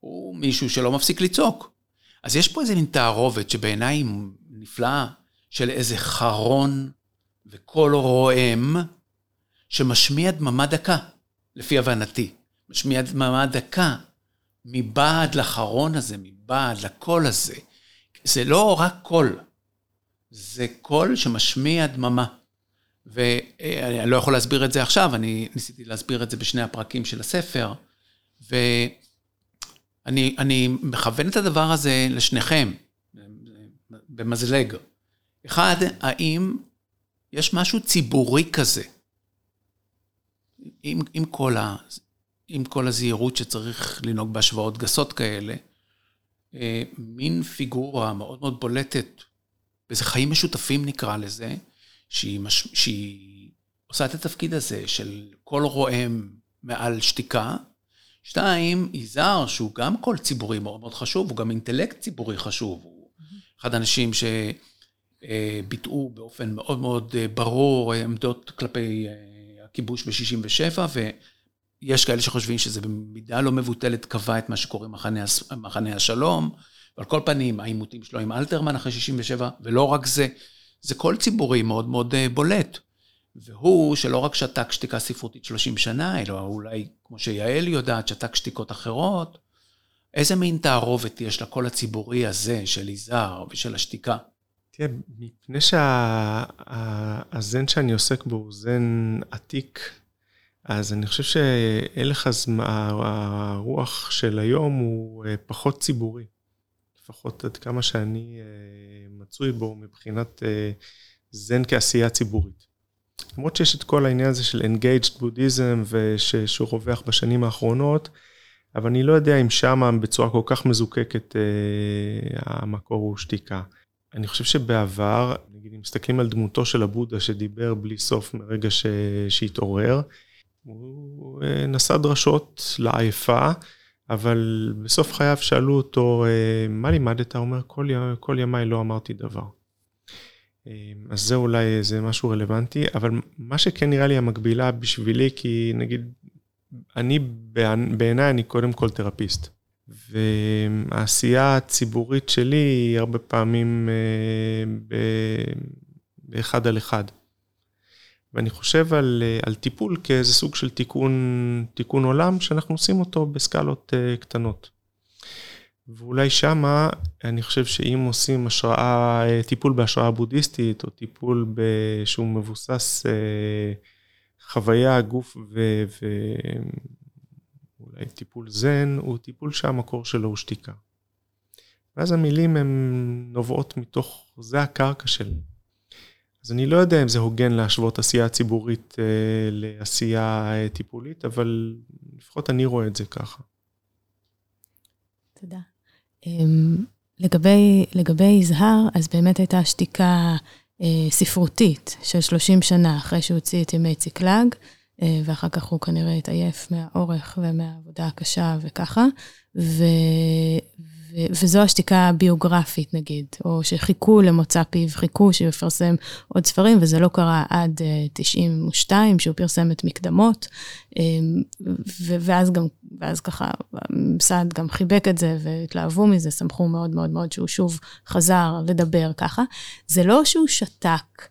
הוא מישהו שלא מפסיק לצעוק. אז יש פה איזה מין תערובת שבעיניי היא נפלאה, של איזה חרון וקול רועם, שמשמיע דממה דקה, לפי הבנתי. משמיע דממה דקה, מבעד לחרון הזה, מבעד לקול הזה. זה לא רק קול, זה קול שמשמיע דממה. ואני לא יכול להסביר את זה עכשיו, אני ניסיתי להסביר את זה בשני הפרקים של הספר, ואני מכוון את הדבר הזה לשניכם, במזלג. אחד, האם יש משהו ציבורי כזה, עם, עם, כל ה, עם כל הזהירות שצריך לנהוג בהשוואות גסות כאלה, אה, מין פיגורה מאוד מאוד בולטת, באיזה חיים משותפים נקרא לזה, שהיא, מש... שהיא עושה את התפקיד הזה של קול רועם מעל שתיקה. שתיים, יזהר, שהוא גם קול ציבורי מאוד מאוד חשוב, הוא גם אינטלקט ציבורי חשוב. הוא אחד האנשים שביטאו באופן מאוד מאוד אה, ברור עמדות כלפי אה, הכיבוש ב-67', ויש כאלה שחושבים שזה במידה לא מבוטלת קבע את מה שקורה מחנה, מחנה השלום. ועל כל פנים, העימותים שלו עם אלתרמן אחרי 67', ולא רק זה, זה קול ציבורי מאוד מאוד אה, בולט. והוא, שלא רק שתק שתיקה ספרותית 30 שנה, אלא אולי, כמו שיעל יודעת, שתק שתיקות אחרות, איזה מין תערובת יש לקול הציבורי הזה של יזהר ושל השתיקה? תראה, מפני שהזן שה, שאני עוסק בו הוא זן עתיק, אז אני חושב שהלך הרוח של היום הוא אה, פחות ציבורי. לפחות עד כמה שאני אה, מצוי בו מבחינת אה, זן כעשייה ציבורית. למרות שיש את כל העניין הזה של Engaged Buddhism ושהוא רווח בשנים האחרונות, אבל אני לא יודע אם שמה בצורה כל כך מזוקקת המקור הוא שתיקה. אני חושב שבעבר, נגיד אם מסתכלים על דמותו של הבודה שדיבר בלי סוף מרגע שהתעורר, הוא נשא דרשות לעייפה. אבל בסוף חייו שאלו אותו, אה, מה לימדת? הוא אומר, כל, ימי, כל ימיי לא אמרתי דבר. אה, אז זה אולי איזה משהו רלוונטי, אבל מה שכן נראה לי המקבילה בשבילי, כי נגיד, אני, בעיניי אני קודם כל תרפיסט. והעשייה הציבורית שלי היא הרבה פעמים אה, באחד על אחד. ואני חושב על, אה, על טיפול כאיזה סוג של תיקון, תיקון עולם שאנחנו עושים אותו בסקלות uh, קטנות. ואולי שמה, אני חושב שאם עושים השראה, אה, טיפול בהשראה בודהיסטית, או טיפול שהוא מבוסס חוויה, גוף ואולי טיפול זן, הוא טיפול שהמקור שלו הוא שתיקה. ואז המילים הן נובעות מתוך, זה הקרקע של, אז אני לא יודע אם זה הוגן להשוות עשייה ציבורית אה, לעשייה אה, טיפולית, אבל לפחות אני רואה את זה ככה. תודה. אמ, לגבי, לגבי יזהר, אז באמת הייתה שתיקה אה, ספרותית של 30 שנה אחרי שהוא הוציא את ימי ציקלג, אה, ואחר כך הוא כנראה התעייף מהאורך ומהעבודה הקשה וככה, ו, וזו השתיקה הביוגרפית נגיד, או שחיכו למוצא פיו, חיכו שהוא יפרסם עוד ספרים, וזה לא קרה עד 92, אה, שהוא פרסם את מקדמות, אמ, ואז גם, ואז ככה, הממסד גם חיבק את זה והתלהבו מזה, שמחו מאוד מאוד מאוד שהוא שוב חזר לדבר ככה. זה לא שהוא שתק.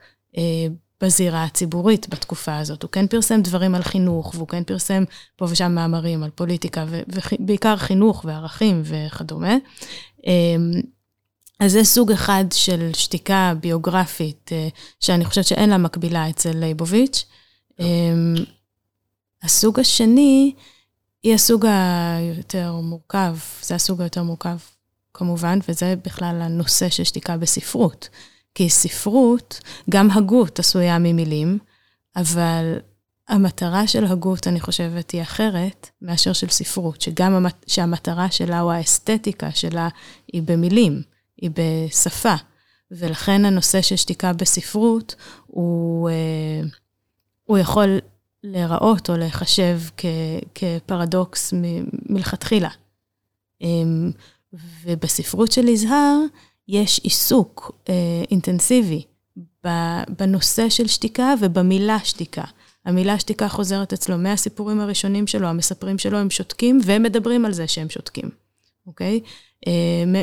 בזירה הציבורית בתקופה הזאת. הוא כן פרסם דברים על חינוך, והוא כן פרסם פה ושם מאמרים על פוליטיקה, ובעיקר חינוך וערכים וכדומה. אמ, אז זה סוג אחד של שתיקה ביוגרפית, אה, שאני חושבת שאין לה מקבילה אצל ליבוביץ'. אמ, הסוג השני, היא הסוג היותר מורכב, זה הסוג היותר מורכב כמובן, וזה בכלל הנושא של שתיקה בספרות. כי ספרות, גם הגות עשויה ממילים, אבל המטרה של הגות, אני חושבת, היא אחרת מאשר של ספרות, שגם המת... שהמטרה שלה או האסתטיקה שלה היא במילים, היא בשפה. ולכן הנושא של שתיקה בספרות, הוא, אה, הוא יכול להיראות או להיחשב כ, כפרדוקס מ, מלכתחילה. אמ, ובספרות של יזהר, יש עיסוק אה, אינטנסיבי בנושא של שתיקה ובמילה שתיקה. המילה שתיקה חוזרת אצלו מהסיפורים הראשונים שלו, המספרים שלו הם שותקים, והם מדברים על זה שהם שותקים, אוקיי?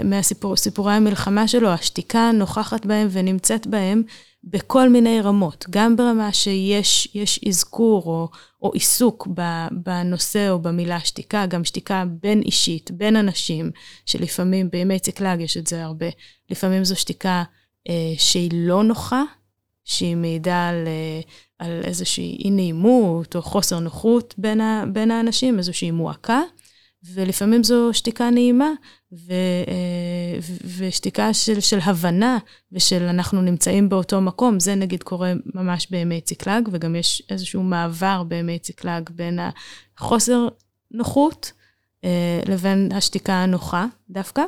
מהסיפורי המלחמה שלו, השתיקה נוכחת בהם ונמצאת בהם בכל מיני רמות, גם ברמה שיש אזכור או, או עיסוק בנושא או במילה שתיקה, גם שתיקה בין אישית, בין אנשים, שלפעמים בימי ציקלג יש את זה הרבה, לפעמים זו שתיקה אה, שהיא לא נוחה, שהיא מעידה על, אה, על איזושהי אי נעימות או חוסר נוחות בין, ה, בין האנשים, איזושהי מועקה, ולפעמים זו שתיקה נעימה, ו, אה, ושתיקה של, של הבנה ושל אנחנו נמצאים באותו מקום, זה נגיד קורה ממש בימי ציקלג, וגם יש איזשהו מעבר בימי ציקלג בין החוסר נוחות אה, לבין השתיקה הנוחה דווקא.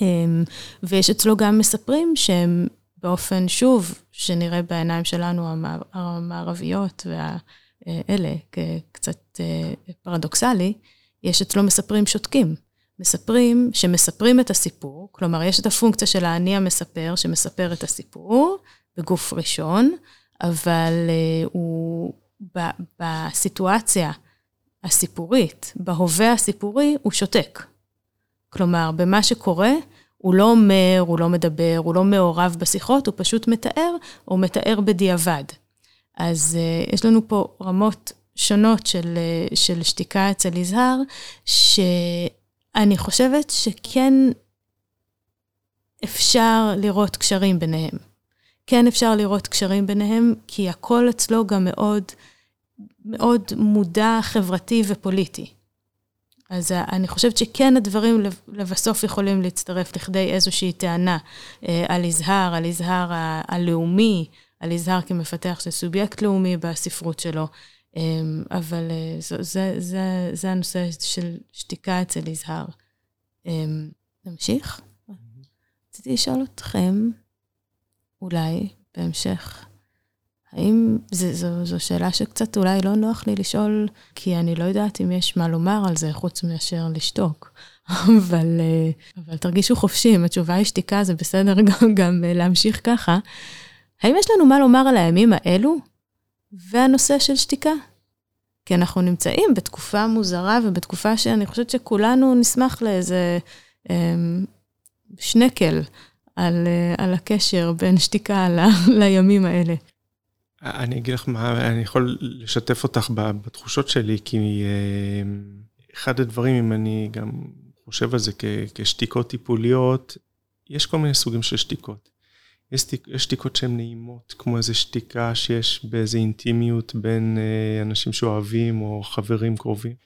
אמ, ויש אצלו גם מספרים שהם באופן, שוב, שנראה בעיניים שלנו המערביות והאלה, קצת אה, פרדוקסלי, יש אצלו מספרים שותקים. מספרים שמספרים את הסיפור, כלומר, יש את הפונקציה של האני המספר, שמספר את הסיפור בגוף ראשון, אבל uh, הוא ב, בסיטואציה הסיפורית, בהווה הסיפורי, הוא שותק. כלומר, במה שקורה, הוא לא אומר, הוא לא מדבר, הוא לא מעורב בשיחות, הוא פשוט מתאר, או מתאר בדיעבד. אז uh, יש לנו פה רמות שונות של, uh, של שתיקה אצל יזהר, שאני חושבת שכן אפשר לראות קשרים ביניהם. כן אפשר לראות קשרים ביניהם, כי הכל אצלו גם מאוד, מאוד מודע חברתי ופוליטי. אז אני חושבת שכן הדברים לבסוף יכולים להצטרף לכדי איזושהי טענה אה, על יזהר, על יזהר הלאומי, על יזהר כמפתח של סובייקט לאומי בספרות שלו. אה, אבל אה, זה, זה, זה, זה הנושא של שתיקה אצל יזהר. נמשיך? רציתי לשאול אתכם, אולי בהמשך, האם, זו, זו, זו שאלה שקצת אולי לא נוח לי לשאול, כי אני לא יודעת אם יש מה לומר על זה חוץ מאשר לשתוק. <laughs> אבל, אה, אבל תרגישו חופשי, אם התשובה היא שתיקה, זה בסדר <laughs> גם, גם אה, להמשיך ככה. האם יש לנו מה לומר על הימים האלו והנושא של שתיקה? כי אנחנו נמצאים בתקופה מוזרה ובתקופה שאני חושבת שכולנו נשמח לאיזה אה, שנקל על, אה, על הקשר בין שתיקה ל, <laughs> לימים האלה. אני אגיד לך מה, אני יכול לשתף אותך בתחושות שלי, כי אה, אחד הדברים, אם אני גם חושב על זה כשתיקות טיפוליות, יש כל מיני סוגים של שתיקות. יש, שתיקות שהן נעימות, כמו איזו שתיקה שיש באיזו אינטימיות בין אה, אנשים שאוהבים או חברים קרובים.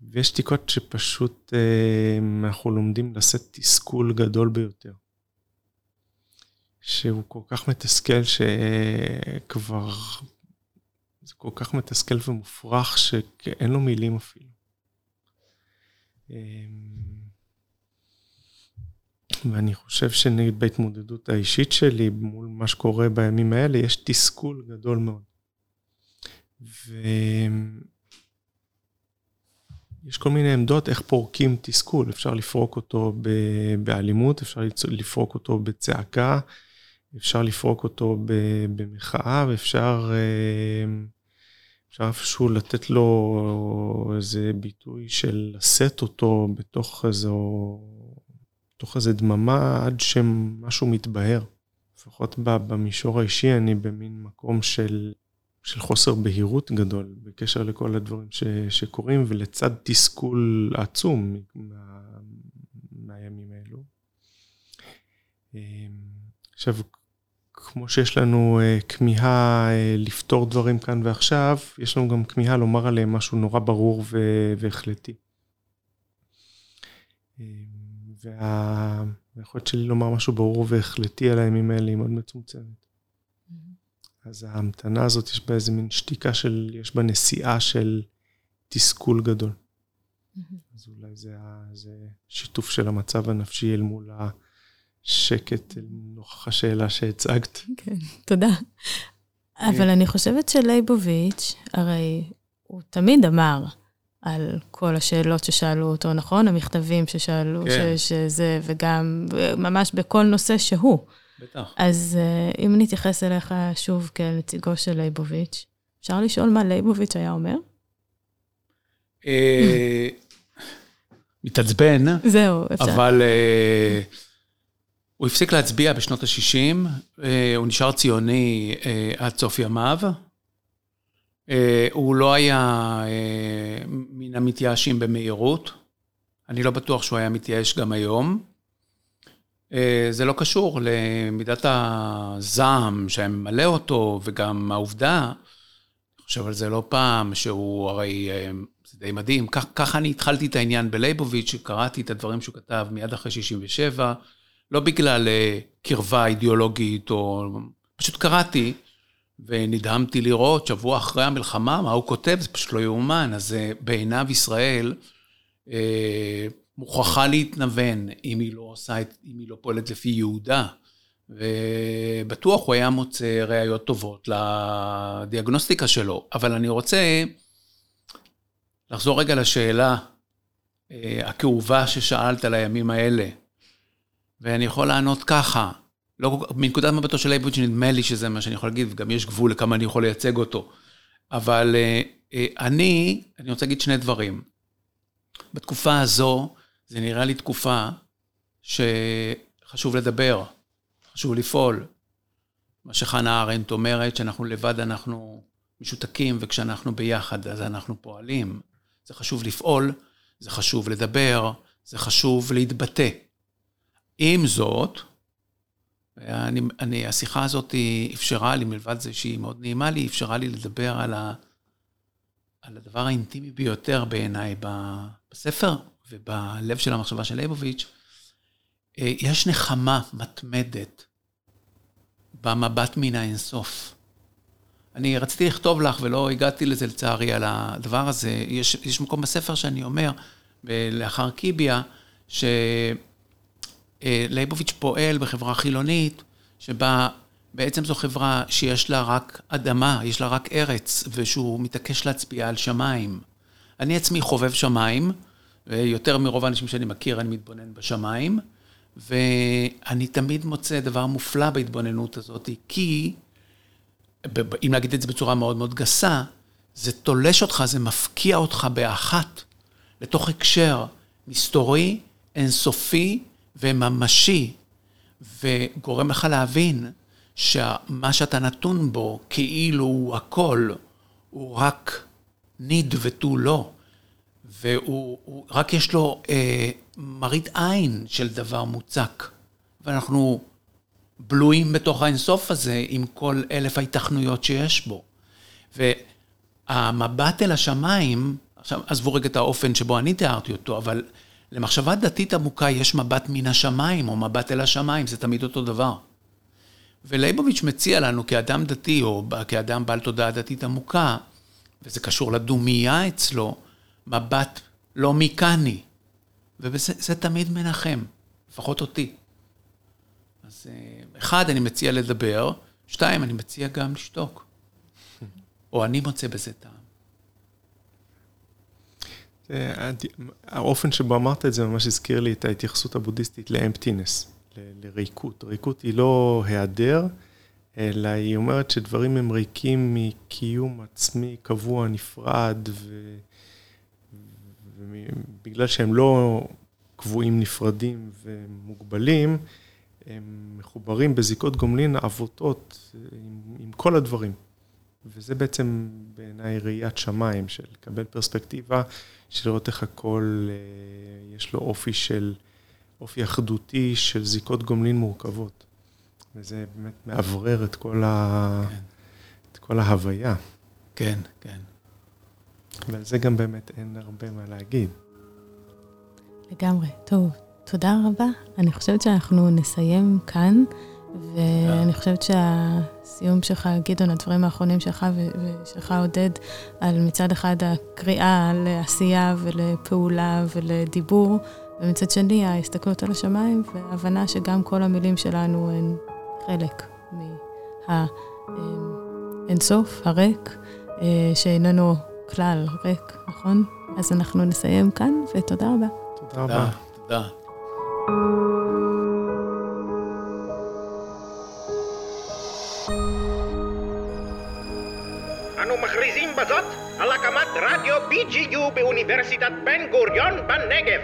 ויש שתיקות שפשוט אה, אנחנו לומדים לשאת תסכול גדול ביותר. שהוא כל כך מתסכל שכבר, זה כל כך מתסכל ומופרך שאין לו מילים אפילו. ואני חושב שנגיד בהתמודדות האישית שלי מול מה שקורה בימים האלה, יש תסכול גדול מאוד. ויש כל מיני עמדות איך פורקים תסכול, אפשר לפרוק אותו באלימות, אפשר לפרוק אותו בצעקה, אפשר לפרוק אותו במחאה, ואפשר אה, אפשר איפשהו לתת לו איזה ביטוי של לשאת אותו בתוך איזו, בתוך איזה דממה עד שמשהו מתבהר. לפחות במישור האישי אני במין מקום של, של חוסר בהירות גדול בקשר לכל הדברים ש, שקורים, ולצד תסכול עצום מה, מהימים האלו. אה, עכשיו, כמו שיש לנו uh, כמיהה uh, לפתור דברים כאן ועכשיו, יש לנו גם כמיהה לומר עליהם משהו נורא ברור והחלטי. והיכולת שלי לומר משהו ברור והחלטי על הימים האלה היא מאוד מצומצמת. Mm-hmm. אז ההמתנה הזאת, יש בה איזה מין שתיקה של, יש בה נסיעה של תסכול גדול. Mm-hmm. אז אולי זה, זה שיתוף של המצב הנפשי אל מול ה... שקט נוכח השאלה שהצגת. כן, תודה. אבל אני חושבת שלייבוביץ', הרי הוא תמיד אמר על כל השאלות ששאלו אותו, נכון? המכתבים ששאלו, כן. שזה, וגם ממש בכל נושא שהוא. בטח. אז אה, אם נתייחס אליך שוב כנציגו של לייבוביץ', אפשר לשאול מה לייבוביץ' היה אומר? אה, מתעצבן. זהו, אפשר. אבל אה, הוא הפסיק להצביע בשנות ה-60, אה, הוא נשאר ציוני אה, עד סוף ימיו. אה, הוא לא היה אה, מן המתייאשים במהירות. אני לא בטוח שהוא היה מתייאש גם היום. אה, זה לא קשור למידת הזעם שהיה ממלא אותו, וגם העובדה, אני חושב על זה לא פעם, שהוא הרי, זה די מדהים, ככה אני התחלתי את העניין בלייבוביץ', שקראתי את הדברים שהוא כתב מיד אחרי 67, לא בגלל קרבה אידיאולוגית, או פשוט קראתי, ונדהמתי לראות שבוע אחרי המלחמה, מה הוא כותב, זה פשוט לא יאומן. אז בעיניו ישראל אה, מוכרחה להתנוון אם היא לא עושה את, אם היא לא פועלת לפי יהודה. ובטוח הוא היה מוצא ראיות טובות לדיאגנוסטיקה שלו. אבל אני רוצה לחזור רגע לשאלה אה, הכאובה ששאלת על הימים האלה. ואני יכול לענות ככה, לא, מנקודת מבטו של לייבוביץ' נדמה לי שזה מה שאני יכול להגיד, וגם יש גבול לכמה אני יכול לייצג אותו. אבל אה, אה, אני, אני רוצה להגיד שני דברים. בתקופה הזו, זה נראה לי תקופה שחשוב לדבר, חשוב לפעול. מה שחנה ארנדט אומרת, שאנחנו לבד אנחנו משותקים, וכשאנחנו ביחד אז אנחנו פועלים. זה חשוב לפעול, זה חשוב לדבר, זה חשוב להתבטא. עם זאת, אני, אני, השיחה הזאת אפשרה לי, מלבד זה שהיא מאוד נעימה לי, אפשרה לי לדבר על, ה, על הדבר האינטימי ביותר בעיניי בספר ובלב של המחשבה של ליבוביץ'. אה, יש נחמה מתמדת במבט מן האינסוף. אני רציתי לכתוב לך ולא הגעתי לזה לצערי על הדבר הזה. יש, יש מקום בספר שאני אומר, לאחר קיביה, ש... אה, לייבוביץ' פועל בחברה חילונית, שבה בעצם זו חברה שיש לה רק אדמה, יש לה רק ארץ, ושהוא מתעקש להצביע על שמיים. אני עצמי חובב שמיים, ויותר מרוב האנשים שאני מכיר, אני מתבונן בשמיים, ואני תמיד מוצא דבר מופלא בהתבוננות הזאת, כי, אם להגיד את זה בצורה מאוד מאוד גסה, זה תולש אותך, זה מפקיע אותך באחת לתוך הקשר מסתורי, אינסופי, וממשי, וגורם לך להבין שמה שאתה נתון בו, כאילו הוא הכל, הוא רק ניד ותו לא. והוא רק יש לו אה, מראית עין של דבר מוצק. ואנחנו בלויים בתוך האינסוף הזה עם כל אלף ההיתכנויות שיש בו. והמבט אל השמיים, עכשיו עזבו רגע את האופן שבו אני תיארתי אותו, אבל למחשבה דתית עמוקה יש מבט מן השמיים, או מבט אל השמיים, זה תמיד אותו דבר. ולייבוביץ' מציע לנו כאדם דתי, או כאדם בעל תודעה דתית עמוקה, וזה קשור לדומייה אצלו, מבט לא מכני. וזה תמיד מנחם, לפחות אותי. אז אה, אחד, אני מציע לדבר, שתיים, אני מציע גם לשתוק. <laughs> או אני מוצא בזה טעם. האופן שבו אמרת את זה ממש הזכיר לי את ההתייחסות הבודהיסטית לאמפטינס, לריקות. ריקות היא לא היעדר, אלא היא אומרת שדברים הם ריקים מקיום עצמי קבוע, נפרד, ו... ובגלל שהם לא קבועים, נפרדים ומוגבלים, הם מחוברים בזיקות גומלין עבותות עם, עם כל הדברים. וזה בעצם בעיניי ראיית שמיים, של לקבל פרספקטיבה, של לראות איך הכל, אה, יש לו אופי של, אופי אחדותי של זיקות גומלין מורכבות. וזה באמת מאוורר את כל, ה... כן. את כל ההוויה. כן, כן. ועל זה גם באמת אין הרבה מה להגיד. לגמרי. טוב, תודה רבה. אני חושבת שאנחנו נסיים כאן. ואני חושבת שהסיום שלך, גדעון, הדברים האחרונים שלך ושלך, עודד, על מצד אחד הקריאה לעשייה ולפעולה ולדיבור, ומצד שני ההסתכלות על השמיים וההבנה שגם כל המילים שלנו הן חלק מהאינסוף, הריק, אה, שאיננו כלל ריק, נכון? אז אנחנו נסיים כאן, ותודה רבה. תודה רבה. תודה. מכריזים בזאת על הקמת רדיו BGU באוניברסיטת בן גוריון בנגב.